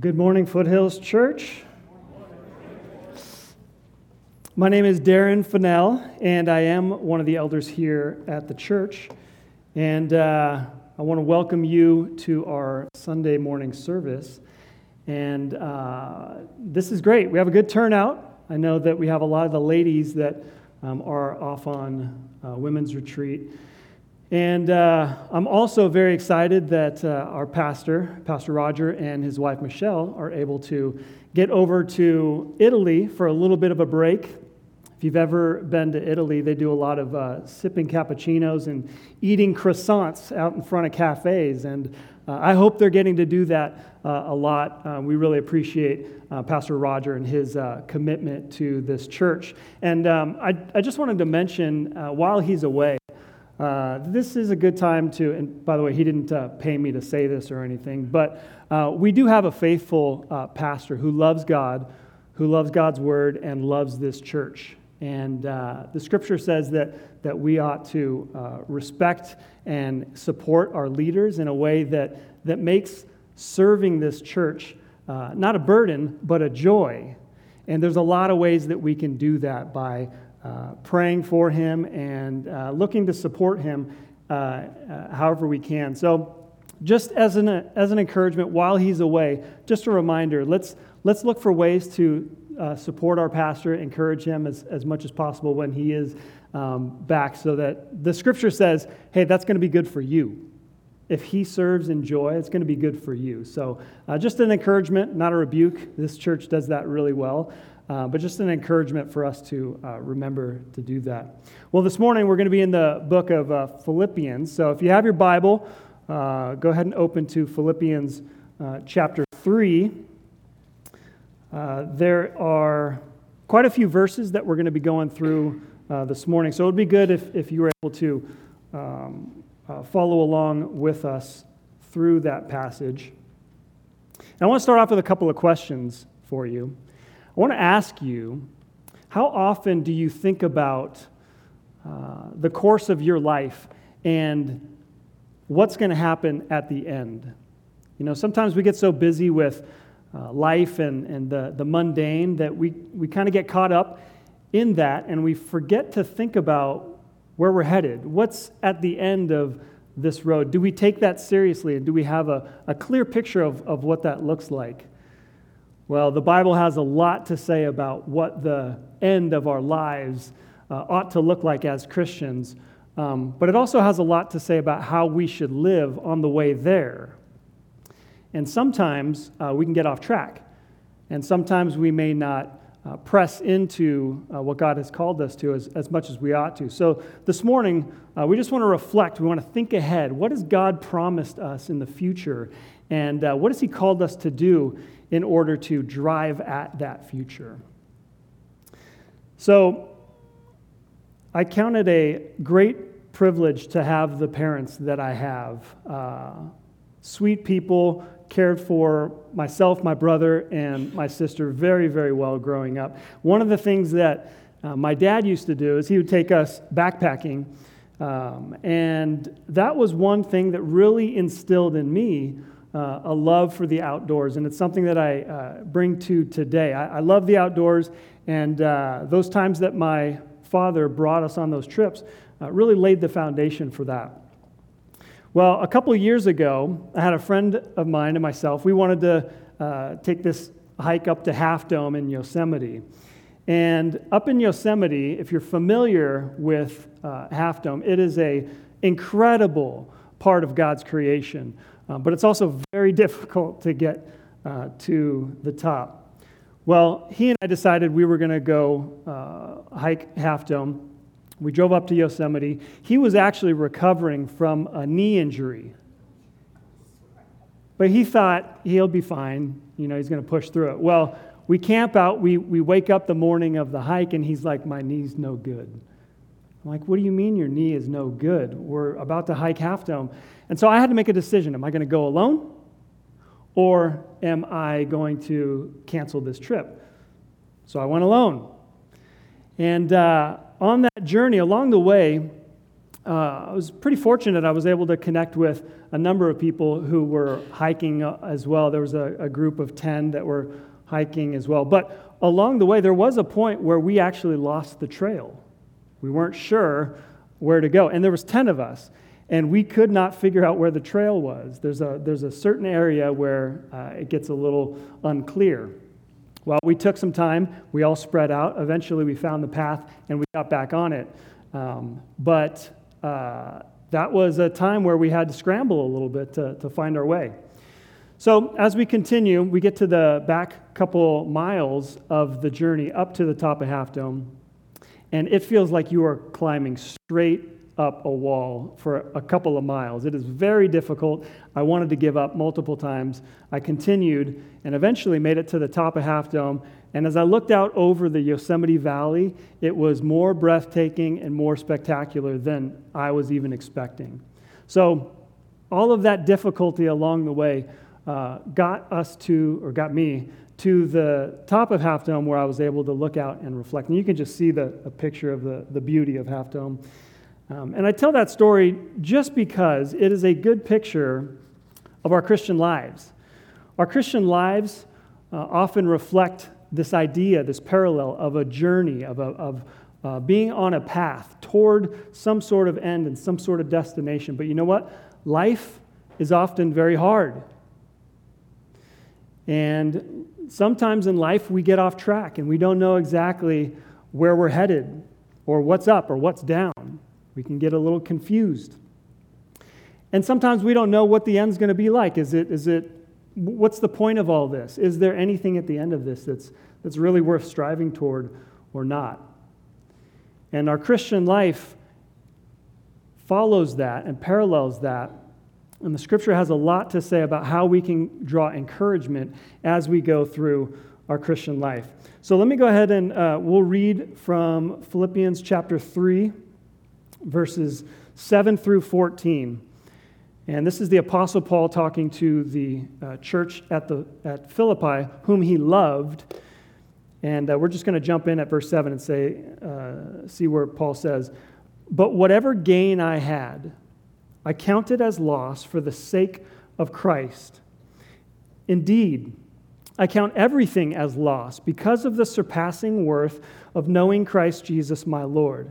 Good morning, Foothills Church. My name is Darren Fennell, and I am one of the elders here at the church. And uh, I want to welcome you to our Sunday morning service. And uh, this is great. We have a good turnout. I know that we have a lot of the ladies that um, are off on uh, women's retreat. And uh, I'm also very excited that uh, our pastor, Pastor Roger, and his wife Michelle are able to get over to Italy for a little bit of a break. If you've ever been to Italy, they do a lot of uh, sipping cappuccinos and eating croissants out in front of cafes. And uh, I hope they're getting to do that uh, a lot. Uh, we really appreciate Pastor Roger and his commitment to this church. And um, I, I, just wanted to mention while he's away, uh, this is a good time to, and by the way, he didn't uh, pay me to say this or anything, but uh, we do have a faithful uh, pastor who loves God, who loves God's word, and loves this church. And uh, the scripture says that, that we ought to respect and support our leaders in a way that, that makes serving this church not a burden, but a joy. And there's a lot of ways that we can do that by uh, praying for him and uh, looking to support him uh, uh, however we can. So, just as an, as an encouragement while he's away, just a reminder let's, let's look for ways to uh, support our pastor, encourage him as, as much as possible when he is um, back, so that the scripture says, hey, that's going to be good for you. If he serves in joy, it's going to be good for you. So, just an encouragement, not a rebuke. This church does that really well. Uh, but just an encouragement for us to uh, remember to do that. Well, this morning we're going to be in the book of uh, Philippians. So if you have your Bible, uh, go ahead and open to Philippians uh, chapter 3. Uh, there are quite a few verses that we're going to be going through this morning. So it would be good if, if you were able to um, follow along with us through that passage. And I want to start off with a couple of questions for you. I want to ask you how often do you think about uh, the course of your life and what's going to happen at the end? You know, sometimes we get so busy with uh, life and, and the, the mundane that we, we kind of get caught up in that and we forget to think about where we're headed. What's at the end of this road? Do we take that seriously and do we have a, a clear picture of, of what that looks like? Well, the Bible has a lot to say about what the end of our lives uh, ought to look like as Christians, um, but it also has a lot to say about how we should live on the way there. And sometimes uh, we can get off track, and sometimes we may not uh, press into uh, what God has called us to as, as much as we ought to. So this morning, uh, we just want to reflect. We want to think ahead. What has God promised us in the future? And uh, what has He called us to do in order to drive at that future. So, I count it a great privilege to have the parents that I have. Uh, sweet people, cared for myself, my brother, and my sister very, very well growing up. One of the things that uh, my dad used to do is he would take us backpacking. Um, and that was one thing that really instilled in me uh, a love for the outdoors, and it's something that I uh, bring to today. I, I, love the outdoors, and uh, those times that my father brought us on those trips uh, really laid the foundation for that. Well, a couple years ago, I had a friend of mine and myself. We wanted to uh, take this hike up to Half Dome in Yosemite. And up in Yosemite, if you're familiar with uh, Half Dome, it is a incredible part of God's creation. Uh, but it's also very difficult to get uh, to the top. Well, he and I decided we were going to go uh, hike Half Dome. We drove up to Yosemite. He was actually recovering from a knee injury. But he thought he'll be fine. You know, he's going to push through it. Well, we camp out. We, we wake up the morning of the hike, and he's like, My knee's no good. I'm like, What do you mean your knee is no good? We're about to hike Half Dome. And so I had to make a decision. Am I going to go alone? Or am I going to cancel this trip? So I went alone. And uh, on that journey, along the way, uh, I was pretty fortunate. I was able to connect with a number of people who were hiking uh, as well. There was a, a group of 10 that were hiking as well. But along the way, there was a point where we actually lost the trail. We weren't sure where to go. And there was 10 of us, and we could not figure out where the trail was. There's a, there's a certain area where uh, it gets a little unclear. Well, we took some time. We all spread out. Eventually, we found the path and we got back on it. Um, but uh, that was a time where we had to scramble a little bit to, to find our way. So, as we continue, we get to the back couple miles of the journey up to the top of Half Dome, and it feels like you are climbing straight up a wall for a couple of miles. It is very difficult. I wanted to give up multiple times. I continued and eventually made it to the top of Half Dome. And as I looked out over the Yosemite Valley, it was more breathtaking and more spectacular than I was even expecting. So, all of that difficulty along the way uh, got us to, or got me, to the top of Half Dome where I was able to look out and reflect. And you can just see the, a picture of the, the beauty of Half Dome. Um, and I tell that story just because it is a good picture of our Christian lives. Our Christian lives uh, often reflect this idea, this parallel of a journey, of, a, of uh, being on a path toward some sort of end and some sort of destination. But you know what? Life is often very hard. And sometimes in life we get off track and we don't know exactly where we're headed or what's up or what's down. We can get a little confused. And sometimes we don't know what the end's going to be like. Is it, is it, what's the point of all this? Is there anything at the end of this that's, that's really worth striving toward or not? And our Christian life follows that and parallels that. And the scripture has a lot to say about how we can draw encouragement as we go through our Christian life. So let me go ahead and uh, we'll read from Philippians chapter 3 verses 7 through 14. And this is the Apostle Paul talking to the uh, church at, the, at Philippi, whom he loved. And uh, we're just going to jump in at verse 7 and say, uh, see where Paul says, But whatever gain I had, I counted as loss for the sake of Christ. Indeed, I count everything as loss because of the surpassing worth of knowing Christ Jesus my Lord.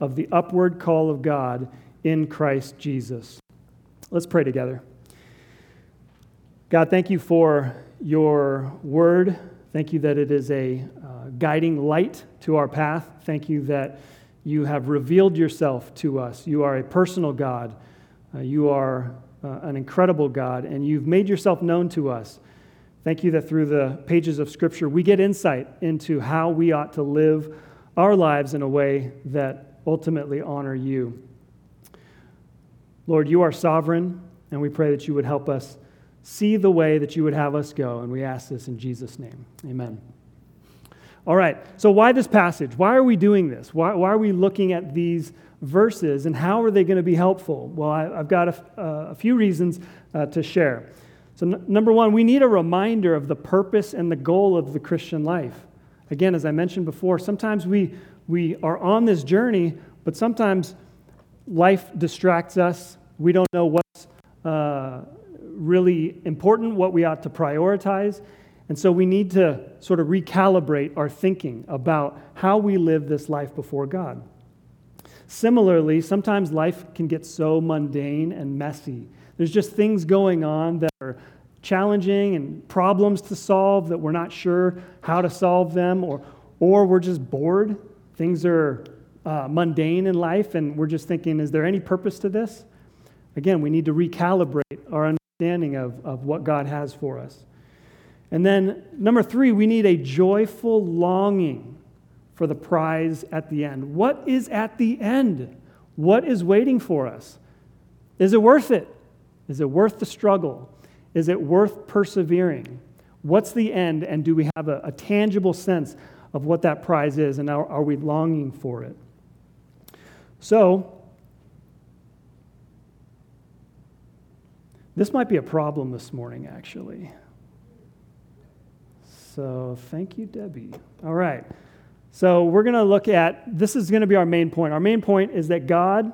of the upward call of God in Christ Jesus. Let's pray together. God, thank you for your word. Thank you that it is a uh, guiding light to our path. Thank you that you have revealed yourself to us. You are a personal God. Uh, you are uh, an incredible God, and you've made yourself known to us. Thank you that through the pages of Scripture, we get insight into how we ought to live our lives in a way that ultimately honor you. Lord, you are sovereign, and we pray that you would help us see the way that you would have us go. And we ask this in Jesus' name. Amen. All right, so why this passage? Why are we doing this? Why, why are we looking at these verses, and how are they going to be helpful? Well, I, have got a, uh, a, few reasons uh, to share. So, n- number one, we need a reminder of the purpose and the goal of the Christian life. Again, as I mentioned before, sometimes we, we are on this journey, but sometimes life distracts us. We don't know what's uh, really important, what we ought to prioritize. And so we need to sort of recalibrate our thinking about how we live this life before God. Similarly, sometimes life can get so mundane and messy. There's just things going on that are challenging and problems to solve that we're not sure how to solve them, or, or we're just bored. Things are uh, mundane in life, and we're just thinking, is there any purpose to this? Again, we need to recalibrate our understanding of, of what God has for us. And then, number three, we need a joyful longing for the prize at the end. What is at the end? What is waiting for us? Is it worth it? Is it worth the struggle? Is it worth persevering? What's the end, and do we have a, a tangible sense of what that prize is, and are, are we longing for it? So, this might be a problem this morning, actually. So, thank you, Debbie. All right. So, we're going to look at this is going to be our main point. Our main point is that God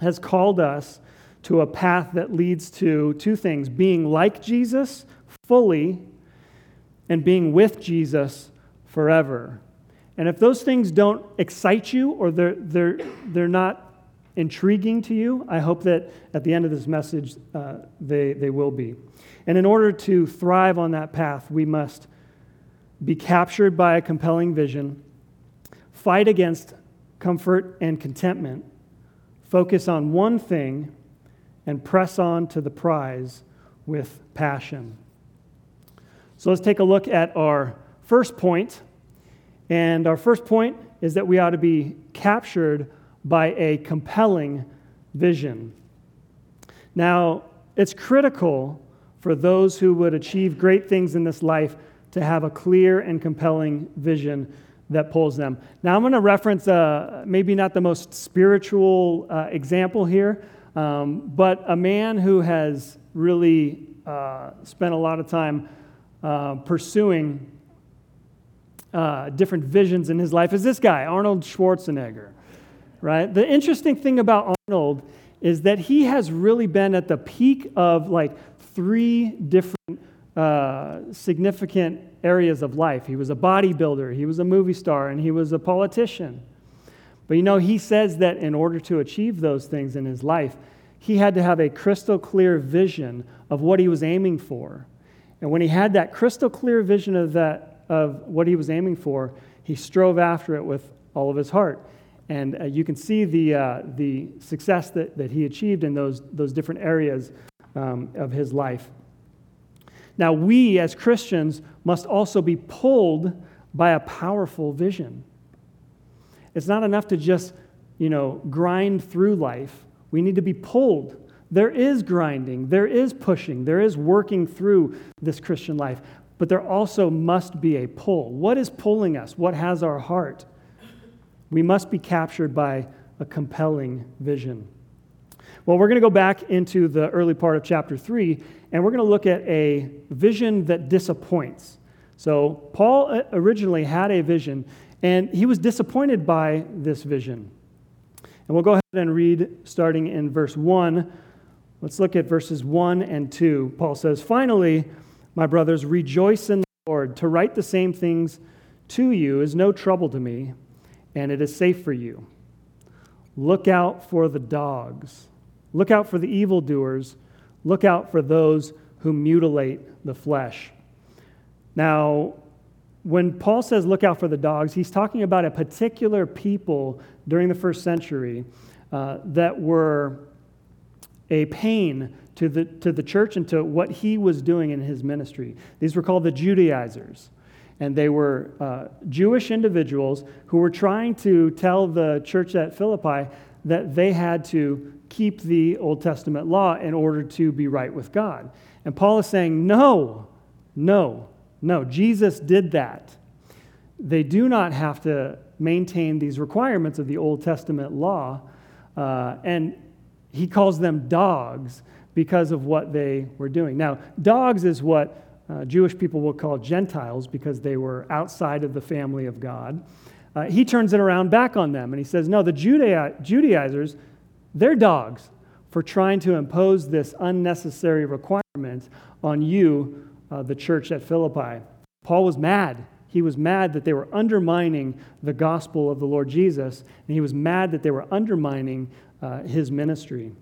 has called us to a path that leads to two things being like Jesus fully and being with Jesus forever. And if those things don't excite you or they're, they're, they're not intriguing to you, I hope that at the end of this message uh, they, they will be. And in order to thrive on that path, we must be captured by a compelling vision, fight against comfort and contentment, focus on one thing, and press on to the prize with passion. So let's take a look at our first point and our first point is that we ought to be captured by a compelling vision. Now, it's critical for those who would achieve great things in this life to have a clear and compelling vision that pulls them. Now, I'm going to reference uh, maybe not the most spiritual uh, example here, um, but a man who has really uh, spent a lot of time uh, pursuing uh, different visions in his life is this guy, Arnold Schwarzenegger, right? The interesting thing about Arnold is that he has really been at the peak of like three different uh, significant areas of life. He was a bodybuilder, he was a movie star, and he was a politician. But you know, he says that in order to achieve those things in his life, he had to have a crystal clear vision of what he was aiming for. And when he had that crystal clear vision of that of what he was aiming for, he strove after it with all of his heart. And uh, you can see the, uh, the success that, that he achieved in those, those different areas um, of his life. Now, we as Christians must also be pulled by a powerful vision. It's not enough to just, you know, grind through life. We need to be pulled. There is grinding, there is pushing, there is working through this Christian life but there also must be a pull. What is pulling us? What has our heart? We must be captured by a compelling vision. Well, we're going to go back into the early part of chapter 3, and we're going to look at a vision that disappoints. So, Paul uh, originally had a vision, and he was disappointed by this vision. And we'll go ahead and read starting in verse 1. Let's look at verses 1 and 2. Paul says, Finally, my brothers, rejoice in the Lord. To write the same things to you is no trouble to me, and it is safe for you. Look out for the dogs. Look out for the evildoers. Look out for those who mutilate the flesh. Now, when Paul says look out for the dogs, he's talking about a particular people during the first century uh, that were a pain to the, to the church and to what he was doing in his ministry. These were called the Judaizers. And they were uh, Jewish individuals who were trying to tell the church at Philippi that they had to keep the Old Testament law in order to be right with God. And Paul is saying, no, no, no. Jesus did that. They do not have to maintain these requirements of the Old Testament law. Uh, and he calls them dogs because of what they were doing. Now, dogs is what uh, Jewish people will call Gentiles because they were outside of the family of God. Uh, he turns it around back on them and he says, No, the Judaizers, they're dogs for trying to impose this unnecessary requirement on you, uh, the church at Philippi. Paul was mad. He was mad that they were undermining the gospel of the Lord Jesus, and he was mad that they were undermining uh, his ministry.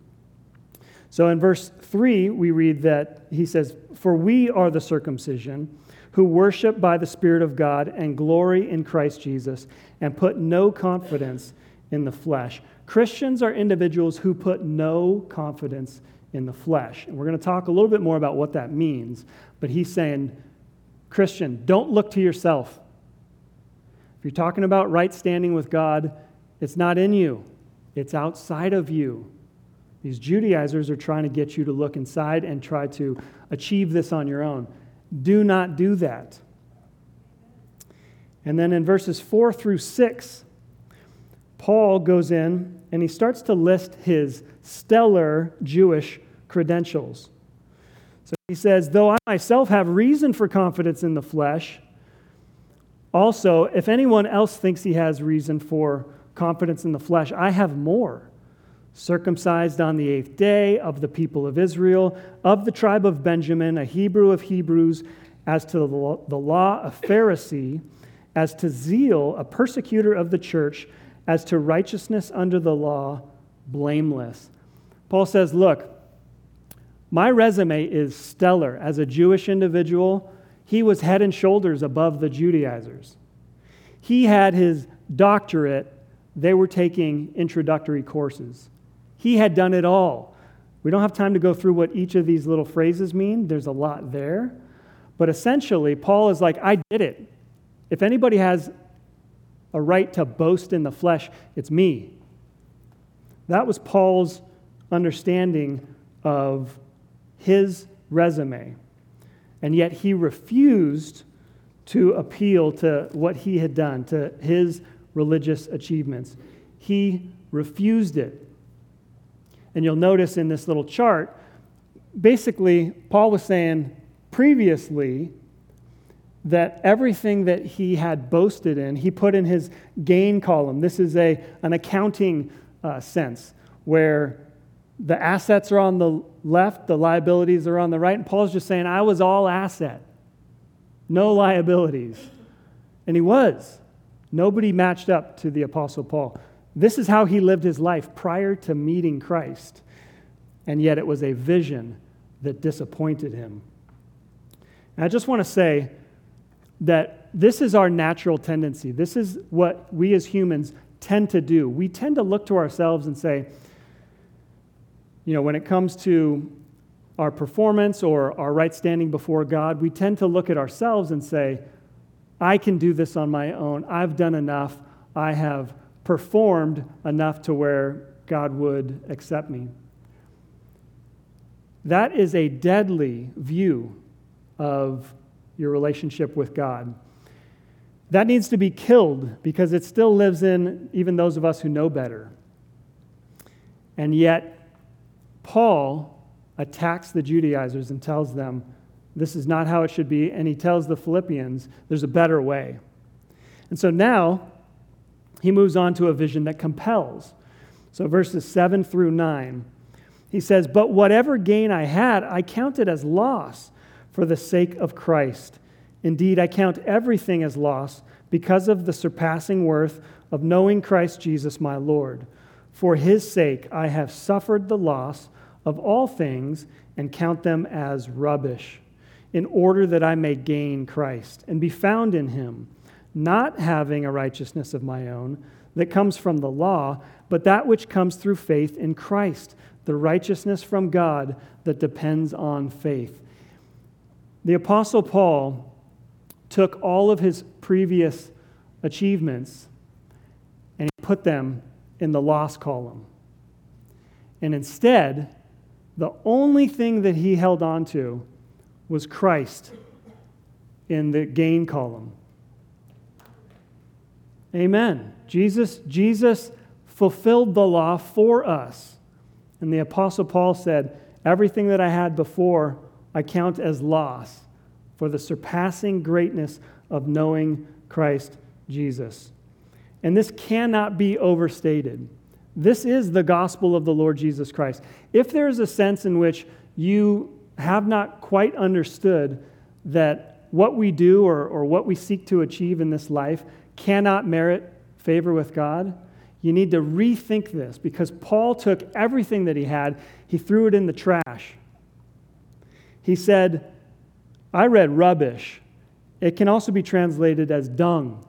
So in verse 3, we read that he says, For we are the circumcision who worship by the Spirit of God and glory in Christ Jesus and put no confidence in the flesh. Christians are individuals who put no confidence in the flesh. And we're going to talk a little bit more about what that means. But he's saying, Christian, don't look to yourself. If you're talking about right standing with God, it's not in you, it's outside of you. These Judaizers are trying to get you to look inside and try to achieve this on your own. Do not do that. And then in verses 4 through 6, Paul goes in and he starts to list his stellar Jewish credentials. So he says, Though I myself have reason for confidence in the flesh, also, if anyone else thinks he has reason for confidence in the flesh, I have more circumcised on the eighth day, of the people of Israel, of the tribe of Benjamin, a Hebrew of Hebrews, as to the law, a Pharisee, as to zeal, a persecutor of the church, as to righteousness under the law, blameless. Paul says, Look, my resume is stellar. As a Jewish individual, he was head and shoulders above the Judaizers. He had his doctorate, they were taking introductory courses. He had done it all. We don't have time to go through what each of these little phrases mean, there's a lot there. But essentially, Paul is like, I did it. If anybody has a right to boast in the flesh, it's me. That was Paul's understanding of his resume. And yet he refused to appeal to what he had done, to his religious achievements. He refused it. And you'll notice in this little chart, basically, Paul was saying previously that everything that he had boasted in, he put in his gain column. This is a, an accounting uh, sense where the assets are on the left, the liabilities are on the right. And Paul's just saying, I was all asset, no liabilities. And he was. Nobody matched up to the Apostle Paul. This is how he lived his life prior to meeting Christ. And yet it was a vision that disappointed him. And I just want to say that this is our natural tendency. This is what we as humans tend to do. We tend to look to ourselves and say, you know, when it comes to our performance or our right standing before God, we tend to look at ourselves and say, I can do this on my own. I've done enough. I have performed enough to where God would accept me. That is a deadly view of your relationship with God. That needs to be killed because it still lives in even those of us who know better. And yet, Paul attacks the Judaizers and tells them this is not how it should be. And he tells the Philippians there's a better way. And so now he moves on to a vision that compels. So, verses 7 through 9, he says, But whatever gain I had, I counted as loss for the sake of Christ. Indeed, I count everything as loss because of the surpassing worth of knowing Christ Jesus my Lord. For his sake, I have suffered the loss of all things and count them as rubbish, in order that I may gain Christ and be found in him, not having a righteousness of my own that comes from the law, but that which comes through faith in Christ, the righteousness from God that depends on faith. The Apostle Paul took all of his previous achievements and he put them in the loss column. And instead, the only thing that he held on to was Christ in the gain column. Amen. Jesus, Jesus fulfilled the law for us. And the Apostle Paul said, Everything that I had before, I count as loss for the surpassing greatness of knowing Christ Jesus. And this cannot be overstated. This is the gospel of the Lord Jesus Christ. If there is a sense in which you have not quite understood that what we do or, or what we seek to achieve in this life cannot merit favor with God, you need to rethink this because Paul took everything that he had, he threw it in the trash. He said, I read rubbish. It can also be translated as dung.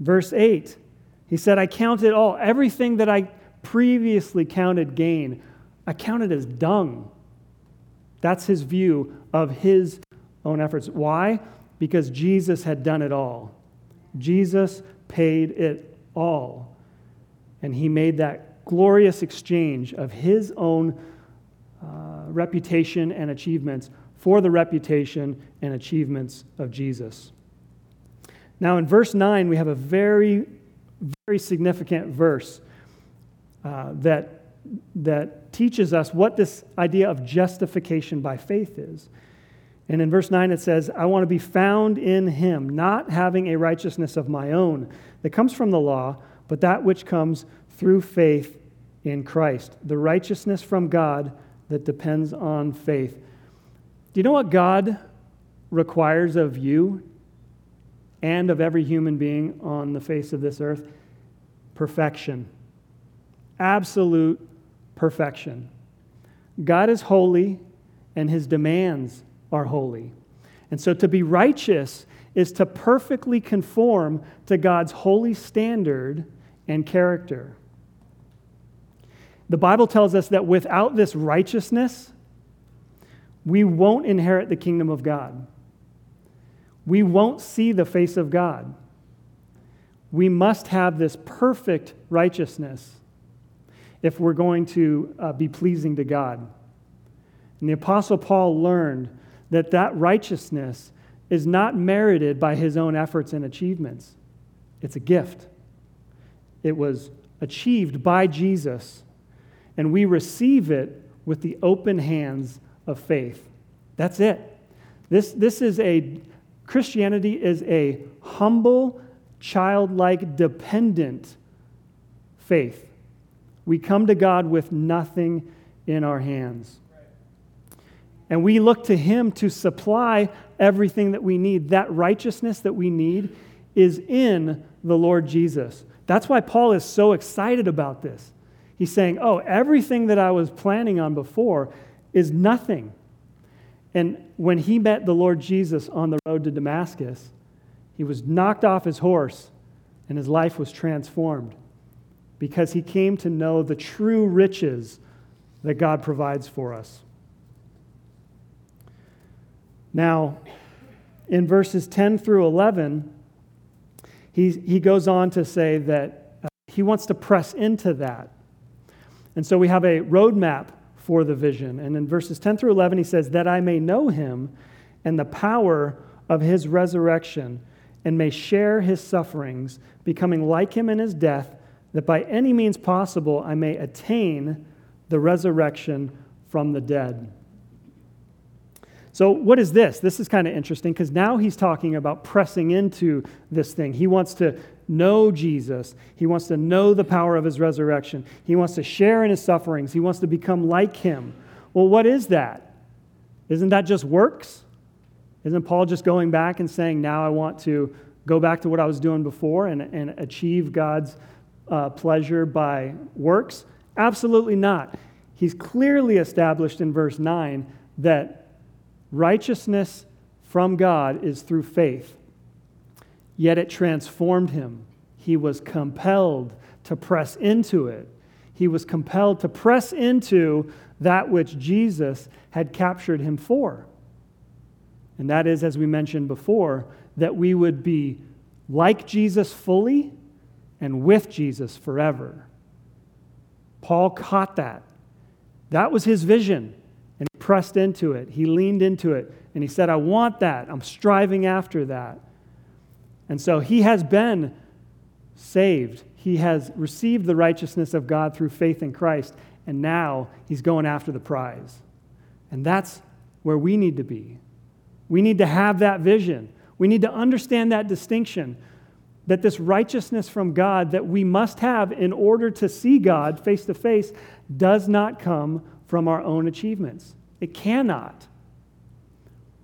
Verse 8, he said, I counted all. Everything that I previously counted gain, I counted as dung. That's his view of his own efforts. Why? Because Jesus had done it all. Jesus paid it all. And he made that glorious exchange of his own uh, reputation and achievements for the reputation and achievements of Jesus. Now, in verse 9, we have a very, very significant verse uh, that, that teaches us what this idea of justification by faith is. And in verse 9, it says, I want to be found in him, not having a righteousness of my own that comes from the law, but that which comes through faith in Christ, the righteousness from God that depends on faith. Do you know what God requires of you and of every human being on the face of this earth? Perfection. Absolute perfection. God is holy, and his demands are holy. And so to be righteous is to perfectly conform to God's holy standard and character. The Bible tells us that without this righteousness, we won't inherit the kingdom of God. We won't see the face of God. We must have this perfect righteousness if we're going to uh, be pleasing to God. And the Apostle Paul learned that that righteousness is not merited by his own efforts and achievements, it's a gift. It was achieved by Jesus, and we receive it with the open hands of faith. That's it. This, this is a, Christianity is a humble, childlike, dependent faith. We come to God with nothing in our hands. And we look to Him to supply everything that we need. That righteousness that we need is in the Lord Jesus. That's why Paul is so excited about this. He's saying, Oh, everything that I was planning on before is nothing. And when he met the Lord Jesus on the road to Damascus, he was knocked off his horse and his life was transformed because he came to know the true riches that God provides for us. Now, in verses 10 through 11, he, he goes on to say that uh, he wants to press into that. And so we have a roadmap for the vision. And in verses 10 through 11, he says, That I may know him and the power of his resurrection, and may share his sufferings, becoming like him in his death, that by any means possible I may attain the resurrection from the dead. So, what is this? This is kind of interesting because now he's talking about pressing into this thing. He wants to know Jesus. He wants to know the power of his resurrection. He wants to share in his sufferings. He wants to become like him. Well, what is that? Isn't that just works? Isn't Paul just going back and saying, now I want to go back to what I was doing before and, and achieve God's uh, pleasure by works? Absolutely not. He's clearly established in verse 9 that Righteousness from God is through faith, yet it transformed him. He was compelled to press into it. He was compelled to press into that which Jesus had captured him for. And that is, as we mentioned before, that we would be like Jesus fully and with Jesus forever. Paul caught that. That was his vision pressed into it. He leaned into it and he said, I want that. I'm striving after that. And so he has been saved. He has received the righteousness of God through faith in Christ, and now he's going after the prize. And that's where we need to be. We need to have that vision. We need to understand that distinction that this righteousness from God that we must have in order to see God face to face does not come from our own achievements. It cannot.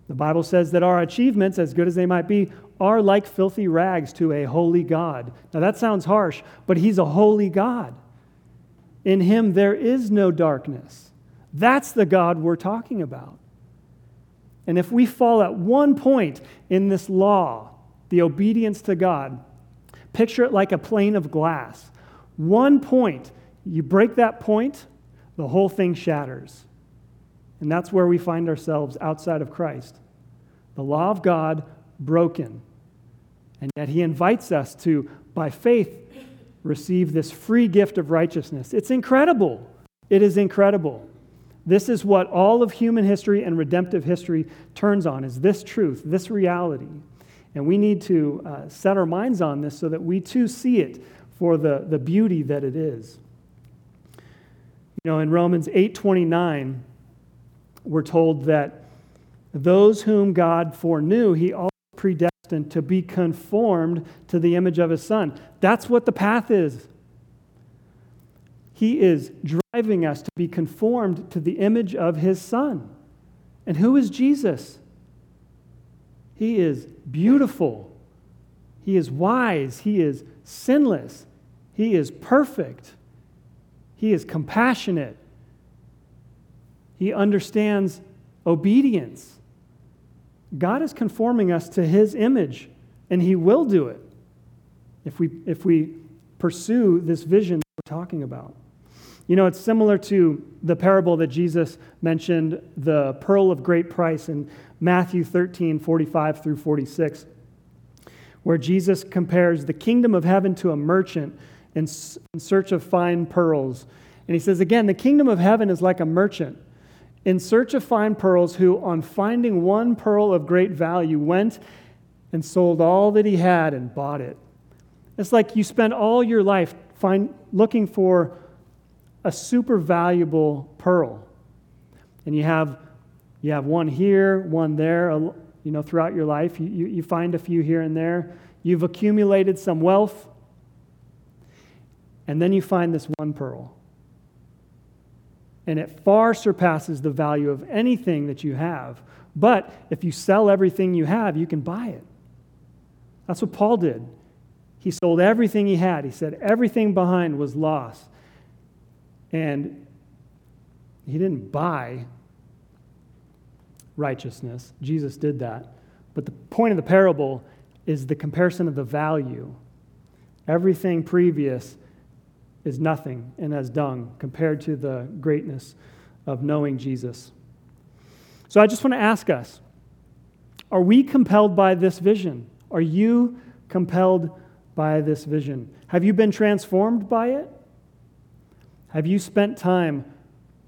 The Bible says that our achievements, as good as they might be, are like filthy rags to a holy God. Now that sounds harsh, but He's a holy God. In Him there is no darkness. That's the God we're talking about. And if we fall at one point in this law, the obedience to God, picture it like a plane of glass. One point, you break that point, the whole thing shatters. And that's where we find ourselves outside of Christ. The law of God broken. And yet he invites us to, by faith, receive this free gift of righteousness. It's incredible. It is incredible. This is what all of human history and redemptive history turns on is this truth, this reality. And we need to uh, set our minds on this so that we too see it for the, the beauty that it is. You know, in Romans 8:29, we're told that those whom God foreknew, he also predestined to be conformed to the image of his son. That's what the path is. He is driving us to be conformed to the image of his son. And who is Jesus? He is beautiful. He is wise. He is sinless. He is perfect. He is compassionate. He understands obedience. God is conforming us to his image, and he will do it if we, if we pursue this vision we're talking about. You know, it's similar to the parable that Jesus mentioned, the pearl of great price in Matthew 13, 45 through 46, where Jesus compares the kingdom of heaven to a merchant in search of fine pearls. And he says, again, the kingdom of heaven is like a merchant in search of fine pearls who, on finding one pearl of great value, went and sold all that he had and bought it. It's like you spend all your life find, looking for a super valuable pearl. And you have, you have one here, one there, you know, throughout your life. You, you, you find a few here and there. You've accumulated some wealth. And then you find this one pearl. And it far surpasses the value of anything that you have. But if you sell everything you have, you can buy it. That's what Paul did. He sold everything he had. He said everything behind was lost. And he didn't buy righteousness. Jesus did that. But the point of the parable is the comparison of the value. Everything previous is nothing and as dung compared to the greatness of knowing Jesus. So I just want to ask us are we compelled by this vision? Are you compelled by this vision? Have you been transformed by it? Have you spent time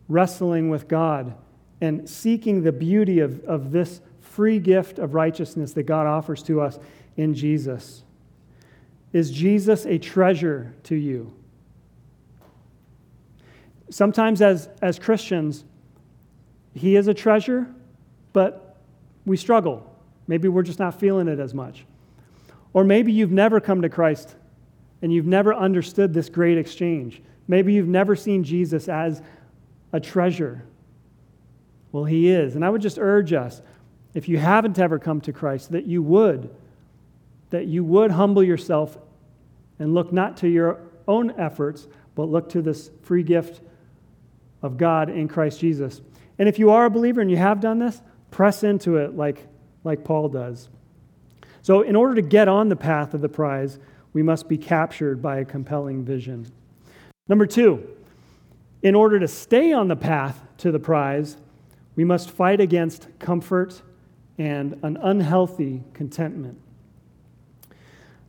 wrestling with God and seeking the beauty of, of this free gift of righteousness that God offers to us in Jesus? Is Jesus a treasure to you? Sometimes, as, as Christians, He is a treasure, but we struggle. Maybe we're just not feeling it as much. Or maybe you've never come to Christ and you've never understood this great exchange. Maybe you've never seen Jesus as a treasure. Well, he is. And I would just urge us, if you haven't ever come to Christ, that you would, that you would humble yourself and look not to your own efforts, but look to this free gift of God in Christ Jesus. And if you are a believer and you have done this, press into it like, like Paul does. So, in order to get on the path of the prize, we must be captured by a compelling vision. Number two, in order to stay on the path to the prize, we must fight against comfort and an unhealthy contentment.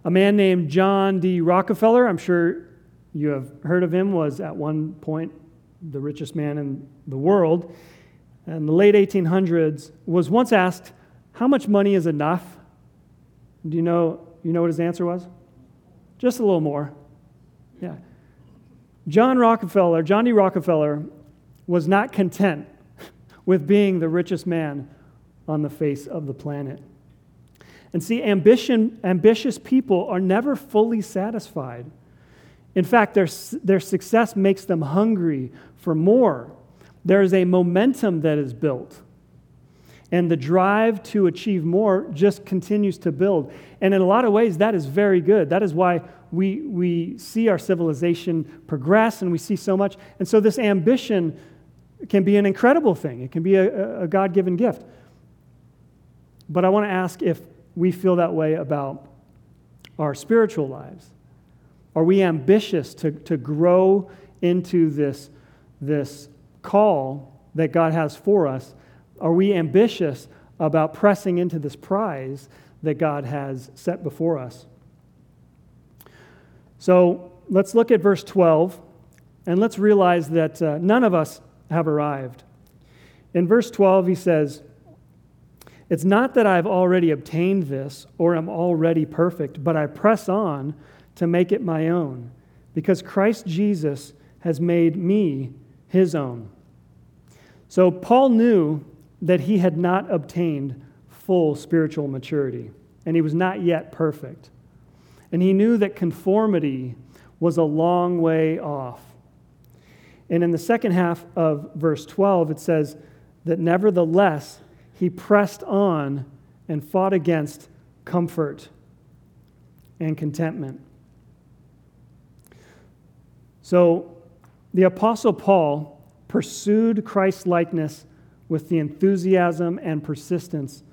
A man named John D. Rockefeller, I'm sure you have heard of him, was at one point the richest man in the world. In the late 1800s, was once asked, How much money is enough? Do you know, you know what his answer was? Just a little more. Yeah. John Rockefeller, John D. Rockefeller, was not content with being the richest man on the face of the planet. And see, ambition, ambitious people are never fully satisfied. In fact, their, their success makes them hungry for more. There is a momentum that is built. And the drive to achieve more just continues to build. And in a lot of ways, that is very good. That is why we, we see our civilization progress and we see so much. And so, this ambition can be an incredible thing, it can be a, a God given gift. But I want to ask if we feel that way about our spiritual lives. Are we ambitious to, to grow into this, this call that God has for us? Are we ambitious about pressing into this prize that God has set before us? So let's look at verse 12 and let's realize that uh, none of us have arrived. In verse 12, he says, It's not that I've already obtained this or am already perfect, but I press on to make it my own, because Christ Jesus has made me his own. So Paul knew that he had not obtained full spiritual maturity, and he was not yet perfect. And he knew that conformity was a long way off. And in the second half of verse 12, it says that nevertheless, he pressed on and fought against comfort and contentment. So the Apostle Paul pursued Christ's likeness with the enthusiasm and persistence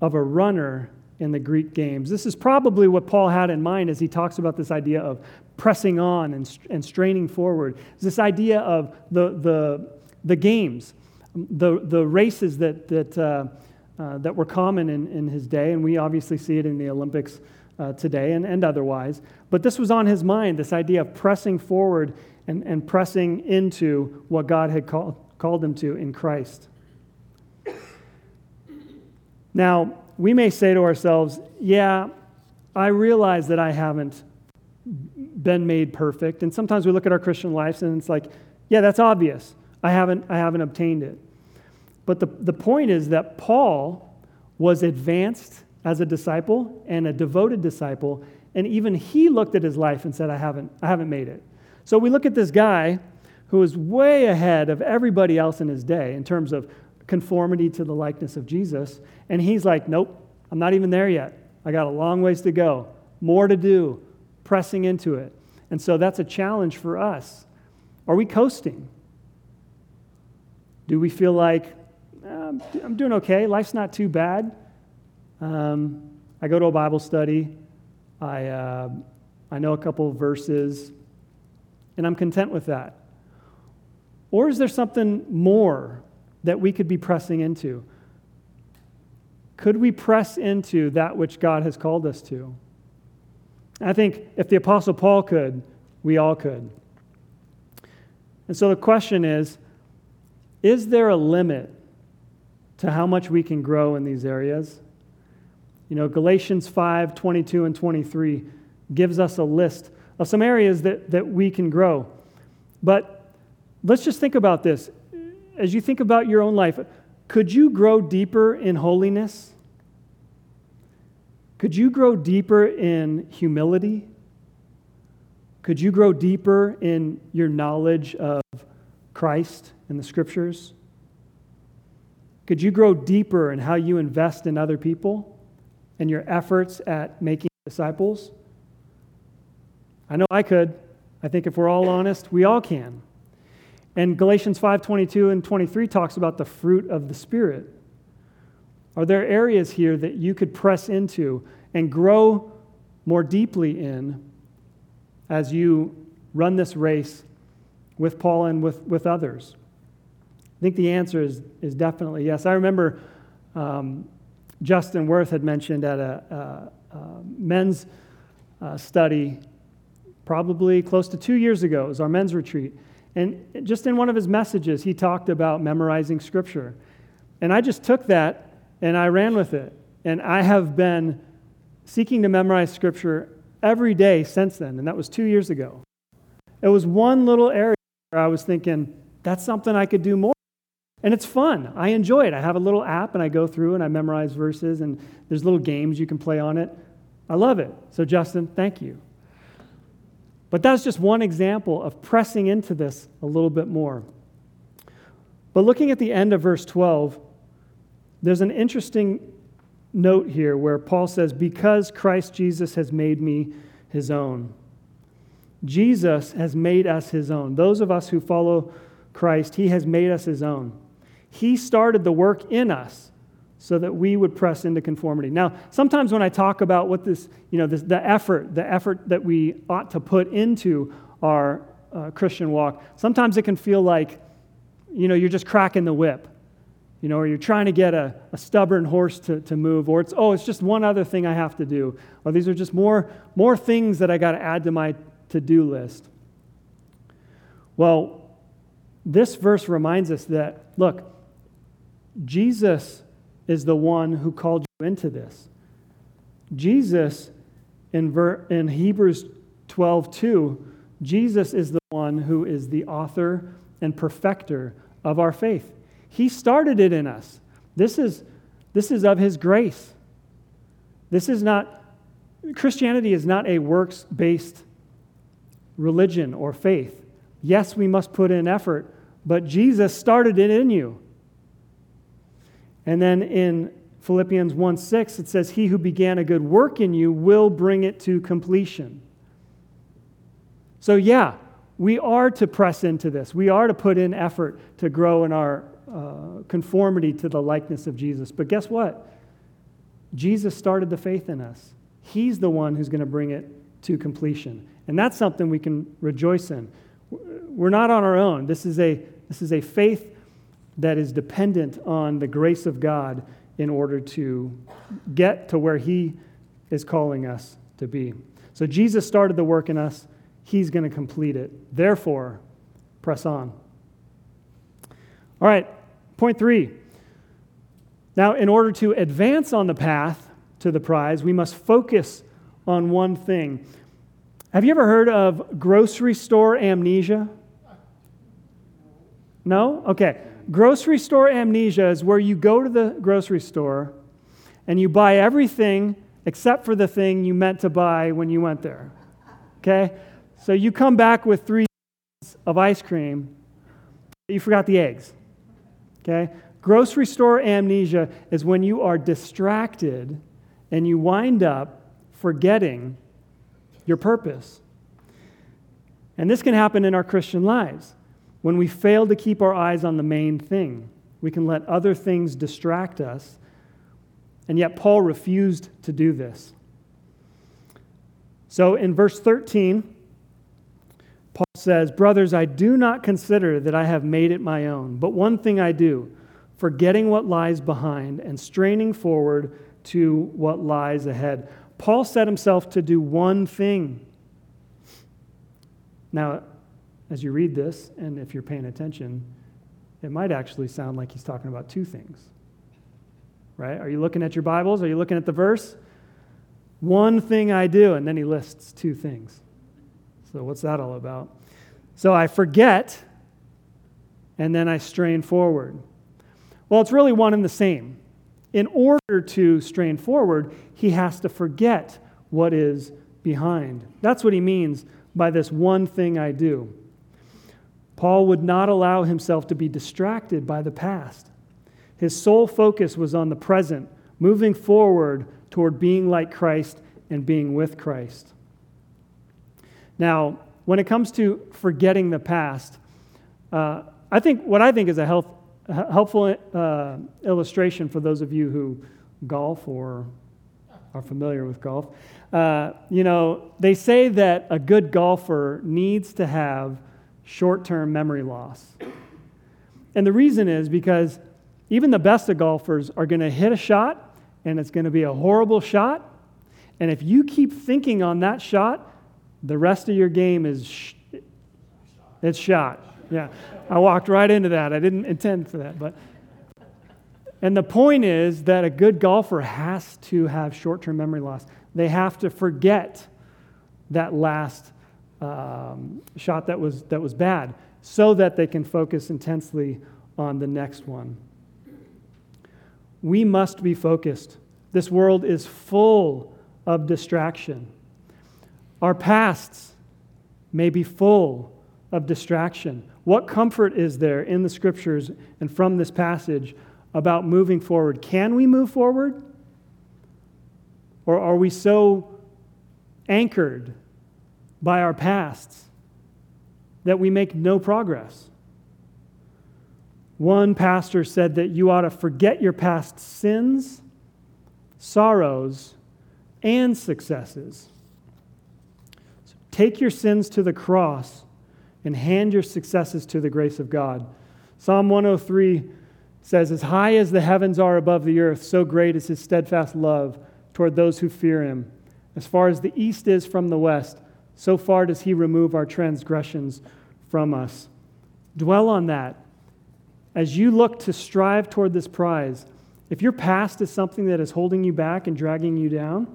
of a runner in the Greek games. This is probably what Paul had in mind as he talks about this idea of pressing on and, and straining forward. This idea of the, the, the games, the, the races that, that, uh, uh, that were common in, in his day, and we obviously see it in the Olympics uh, today and, and otherwise. But this was on his mind, this idea of pressing forward and, and pressing into what God had call, called him to in Christ. Now, we may say to ourselves, yeah, I realize that I haven't been made perfect. And sometimes we look at our Christian lives and it's like, yeah, that's obvious. I haven't, I haven't obtained it. But the, the point is that Paul was advanced as a disciple and a devoted disciple, and even he looked at his life and said, I haven't, I haven't made it. So we look at this guy who is way ahead of everybody else in his day in terms of conformity to the likeness of Jesus. And he's like, nope, I'm not even there yet. I got a long ways to go, more to do, pressing into it. And so that's a challenge for us. Are we coasting? Do we feel like, eh, I'm doing okay, life's not too bad? Um, I go to a Bible study, I, uh, I know a couple of verses, and I'm content with that. Or is there something more that we could be pressing into? Could we press into that which God has called us to? I think if the Apostle Paul could, we all could. And so the question is is there a limit to how much we can grow in these areas? You know, Galatians 5 22 and 23 gives us a list of some areas that, that we can grow. But let's just think about this as you think about your own life, could you grow deeper in holiness? Could you grow deeper in humility? Could you grow deeper in your knowledge of Christ and the scriptures? Could you grow deeper in how you invest in other people and your efforts at making disciples? I know I could. I think if we're all honest, we all can. And Galatians 5:22 and 23 talks about the fruit of the spirit. Are there areas here that you could press into and grow more deeply in as you run this race with Paul and with, with others? I think the answer is, is definitely yes. I remember um, Justin Worth had mentioned at a, a, a men's uh, study probably close to two years ago, it was our men's retreat. And just in one of his messages, he talked about memorizing scripture. And I just took that and I ran with it. And I have been seeking to memorize scripture every day since then. And that was two years ago. It was one little area where I was thinking, that's something I could do more. And it's fun. I enjoy it. I have a little app and I go through and I memorize verses, and there's little games you can play on it. I love it. So, Justin, thank you. But that's just one example of pressing into this a little bit more. But looking at the end of verse 12, there's an interesting note here where Paul says, Because Christ Jesus has made me his own. Jesus has made us his own. Those of us who follow Christ, he has made us his own. He started the work in us so that we would press into conformity. Now, sometimes when I talk about what this, you know, this, the effort, the effort that we ought to put into our uh, Christian walk, sometimes it can feel like, you know, you're just cracking the whip, you know, or you're trying to get a, a stubborn horse to, to move, or it's, oh, it's just one other thing I have to do, or these are just more, more things that I got to add to my to do list. Well, this verse reminds us that, look, Jesus is the one who called you into this. Jesus, in, ver- in Hebrews 12 2, Jesus is the one who is the author and perfecter of our faith. He started it in us. This is, this is of His grace. This is not, Christianity is not a works based religion or faith. Yes, we must put in effort, but Jesus started it in you. And then in Philippians 1 6, it says, He who began a good work in you will bring it to completion. So, yeah, we are to press into this. We are to put in effort to grow in our uh, conformity to the likeness of Jesus. But guess what? Jesus started the faith in us. He's the one who's going to bring it to completion. And that's something we can rejoice in. We're not on our own. This is a, this is a faith that is dependent on the grace of God in order to get to where He is calling us to be. So Jesus started the work in us, He's going to complete it. Therefore, press on. All right, point three. Now, in order to advance on the path to the prize, we must focus on one thing. Have you ever heard of grocery store amnesia? No? Okay. Grocery store amnesia is where you go to the grocery store and you buy everything except for the thing you meant to buy when you went there. Okay? So you come back with three of ice cream, but you forgot the eggs. Okay? Grocery store amnesia is when you are distracted and you wind up forgetting your purpose. And this can happen in our Christian lives. When we fail to keep our eyes on the main thing, we can let other things distract us. And yet, Paul refused to do this. So, in verse 13, Paul says, Brothers, I do not consider that I have made it my own, but one thing I do, forgetting what lies behind and straining forward to what lies ahead. Paul set himself to do one thing. Now, as you read this, and if you're paying attention, it might actually sound like he's talking about two things. Right? Are you looking at your Bibles? Are you looking at the verse? One thing I do, and then he lists two things. So, what's that all about? So, I forget, and then I strain forward. Well, it's really one and the same in order to strain forward, he has to forget what is behind. That's what he means by this one thing I do. Paul would not allow himself to be distracted by the past. His sole focus was on the present, moving forward toward being like Christ and being with Christ. Now, when it comes to forgetting the past, uh, I think what I think is a health, helpful uh, illustration for those of you who golf or are familiar with golf. Uh, you know, they say that a good golfer needs to have short term memory loss. And the reason is because even the best of golfers are going to hit a shot and it's going to be a horrible shot. And if you keep thinking on that shot, the rest of your game is sh- it's shot. Yeah. I walked right into that. I didn't intend for that, but and the point is that a good golfer has to have short-term memory loss. They have to forget that last um, shot that was that was bad, so that they can focus intensely on the next one. We must be focused. This world is full of distraction. Our pasts may be full of distraction. What comfort is there in the scriptures and from this passage about moving forward. Can we move forward? Or are we so anchored by our pasts that we make no progress? One pastor said that you ought to forget your past sins, sorrows, and successes. So take your sins to the cross and hand your successes to the grace of God. Psalm 103 says, As high as the heavens are above the earth, so great is his steadfast love toward those who fear him. As far as the east is from the west, so far does he remove our transgressions from us. Dwell on that. As you look to strive toward this prize, if your past is something that is holding you back and dragging you down,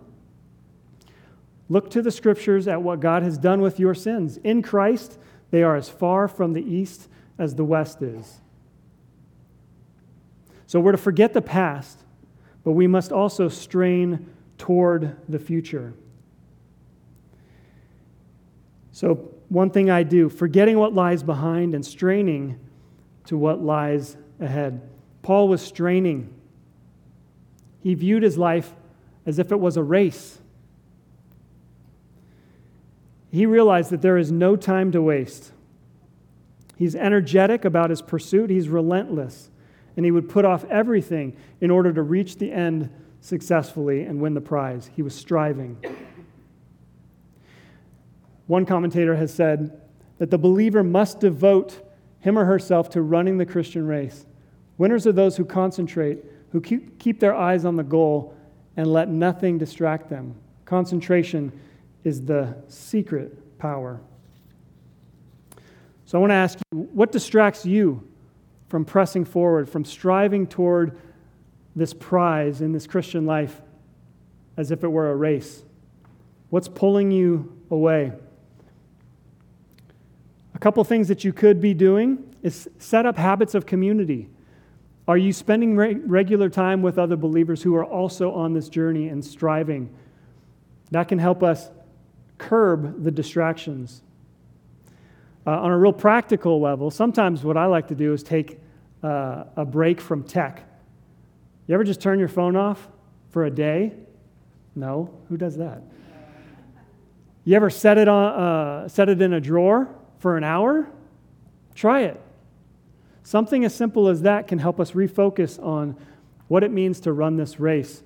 look to the scriptures at what God has done with your sins. In Christ, they are as far from the east as the west is. So we're to forget the past, but we must also strain toward the future. So, one thing I do, forgetting what lies behind and straining to what lies ahead. Paul was straining. He viewed his life as if it was a race. He realized that there is no time to waste. He's energetic about his pursuit, he's relentless, and he would put off everything in order to reach the end successfully and win the prize. He was striving. One commentator has said that the believer must devote him or herself to running the Christian race. Winners are those who concentrate, who keep their eyes on the goal and let nothing distract them. Concentration is the secret power. So I want to ask you what distracts you from pressing forward, from striving toward this prize in this Christian life as if it were a race? What's pulling you away? Couple things that you could be doing is set up habits of community. Are you spending re- regular time with other believers who are also on this journey and striving? That can help us curb the distractions. Uh, on a real practical level, sometimes what I like to do is take uh, a break from tech. You ever just turn your phone off for a day? No. Who does that? You ever set it, on, uh, set it in a drawer for an hour? Try it. Something as simple as that can help us refocus on what it means to run this race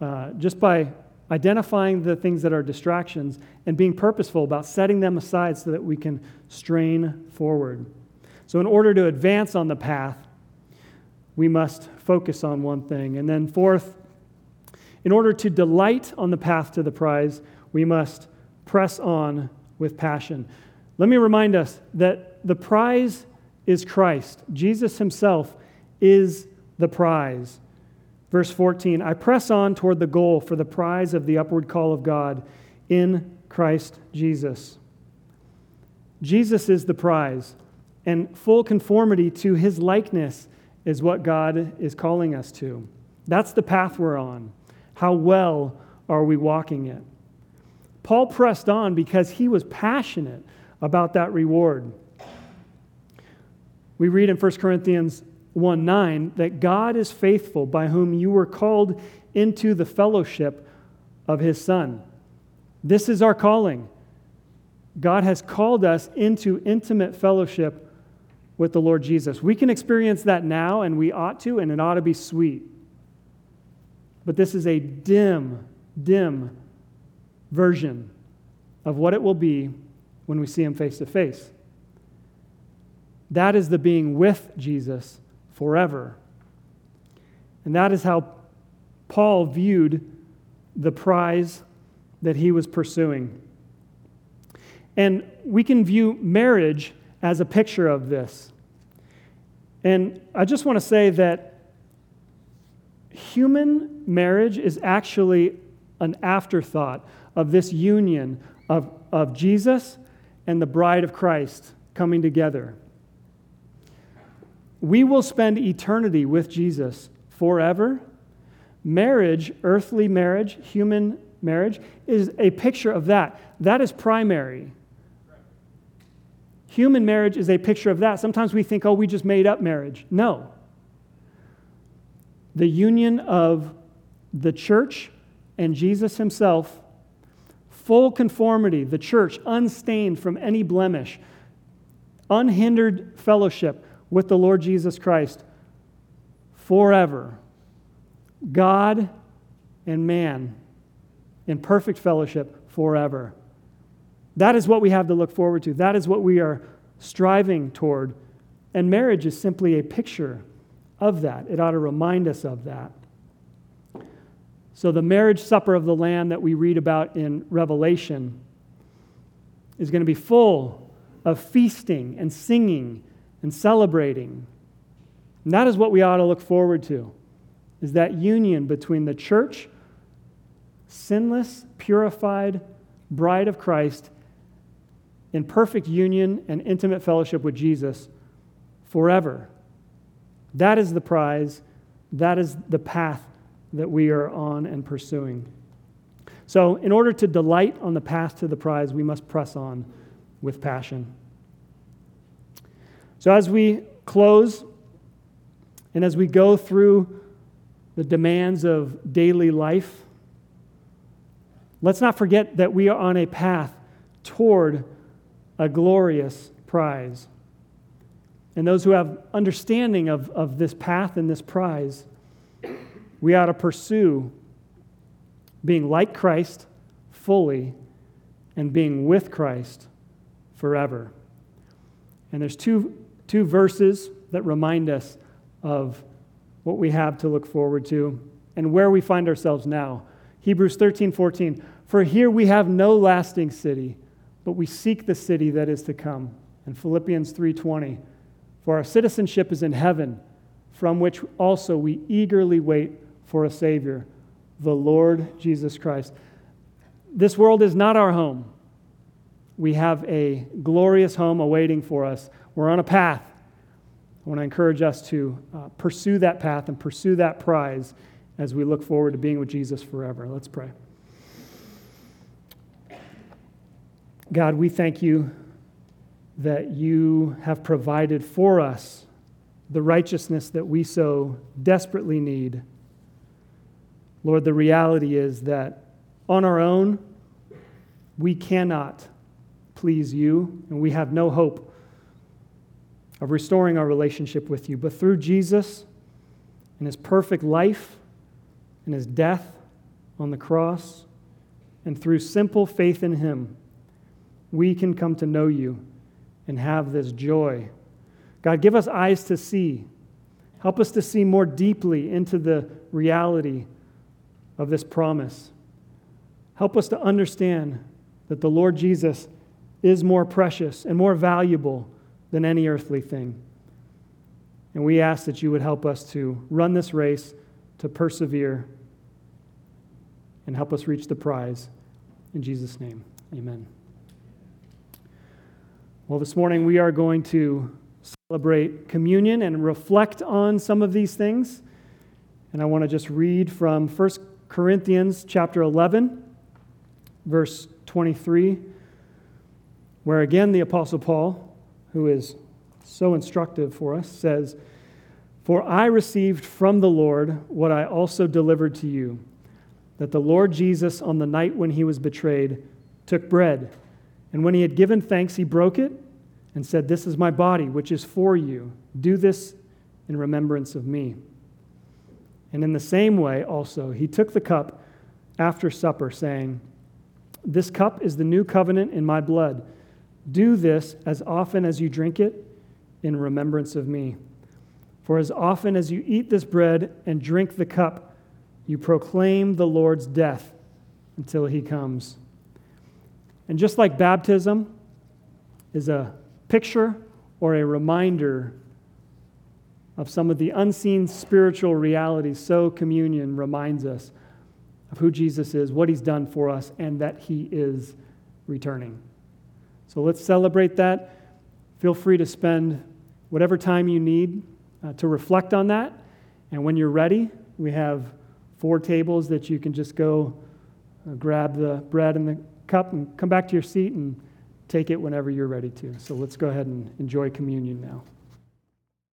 uh, just by identifying the things that are distractions and being purposeful about setting them aside so that we can strain forward. So, in order to advance on the path, we must focus on one thing. And then, fourth, in order to delight on the path to the prize, we must press on with passion. Let me remind us that the prize is Christ. Jesus himself is the prize. Verse 14 I press on toward the goal for the prize of the upward call of God in Christ Jesus. Jesus is the prize, and full conformity to his likeness is what God is calling us to. That's the path we're on. How well are we walking it? Paul pressed on because he was passionate about that reward. We read in 1 Corinthians 1 9 that God is faithful, by whom you were called into the fellowship of his Son. This is our calling. God has called us into intimate fellowship with the Lord Jesus. We can experience that now, and we ought to, and it ought to be sweet. But this is a dim, dim version of what it will be when we see Him face to face. That is the being with Jesus forever. And that is how Paul viewed the prize that he was pursuing. And we can view marriage as a picture of this. And I just want to say that human marriage is actually an afterthought of this union of, of Jesus and the bride of Christ coming together. We will spend eternity with Jesus forever. Marriage, earthly marriage, human marriage, is a picture of that. That is primary. Human marriage is a picture of that. Sometimes we think, oh, we just made up marriage. No. the union of the church and Jesus himself, full conformity, the church unstained from any blemish, unhindered fellowship with the Lord Jesus Christ forever. God and man in perfect fellowship forever. That is what we have to look forward to. That is what we are striving toward. And marriage is simply a picture of that. It ought to remind us of that. So, the marriage supper of the Lamb that we read about in Revelation is going to be full of feasting and singing and celebrating. And that is what we ought to look forward to, is that union between the church, sinless, purified bride of Christ, in perfect union and intimate fellowship with Jesus forever. That is the prize. That is the path that we are on and pursuing. So, in order to delight on the path to the prize, we must press on with passion. So, as we close and as we go through the demands of daily life, let's not forget that we are on a path toward a glorious prize. And those who have understanding of, of this path and this prize, we ought to pursue being like Christ fully and being with Christ forever. And there's two, two verses that remind us of what we have to look forward to and where we find ourselves now. Hebrews 13, 14. For here we have no lasting city, but we seek the city that is to come. And Philippians 3:20. For our citizenship is in heaven, from which also we eagerly wait for a Savior, the Lord Jesus Christ. This world is not our home. We have a glorious home awaiting for us. We're on a path. I want to encourage us to uh, pursue that path and pursue that prize as we look forward to being with Jesus forever. Let's pray. God, we thank you that you have provided for us the righteousness that we so desperately need. Lord, the reality is that on our own, we cannot please you, and we have no hope of restoring our relationship with you. But through Jesus and his perfect life and his death on the cross, and through simple faith in him, we can come to know you and have this joy. God, give us eyes to see. Help us to see more deeply into the reality of this promise. Help us to understand that the Lord Jesus is more precious and more valuable than any earthly thing. And we ask that you would help us to run this race, to persevere, and help us reach the prize. In Jesus' name, amen. Well, this morning we are going to celebrate communion and reflect on some of these things. And I want to just read from 1 Corinthians chapter 11, verse 23, where again the Apostle Paul, who is so instructive for us, says, For I received from the Lord what I also delivered to you, that the Lord Jesus, on the night when he was betrayed, took bread. And when he had given thanks, he broke it and said, This is my body, which is for you. Do this in remembrance of me. And in the same way, also, he took the cup after supper, saying, This cup is the new covenant in my blood. Do this as often as you drink it in remembrance of me. For as often as you eat this bread and drink the cup, you proclaim the Lord's death until he comes. And just like baptism is a picture or a reminder of some of the unseen spiritual realities, so communion reminds us of who Jesus is, what he's done for us, and that he is returning. So let's celebrate that. Feel free to spend whatever time you need uh, to reflect on that. And when you're ready, we have four tables that you can just go uh, grab the bread and the cup and come back to your seat and take it whenever you're ready to. So let's go ahead and enjoy communion now.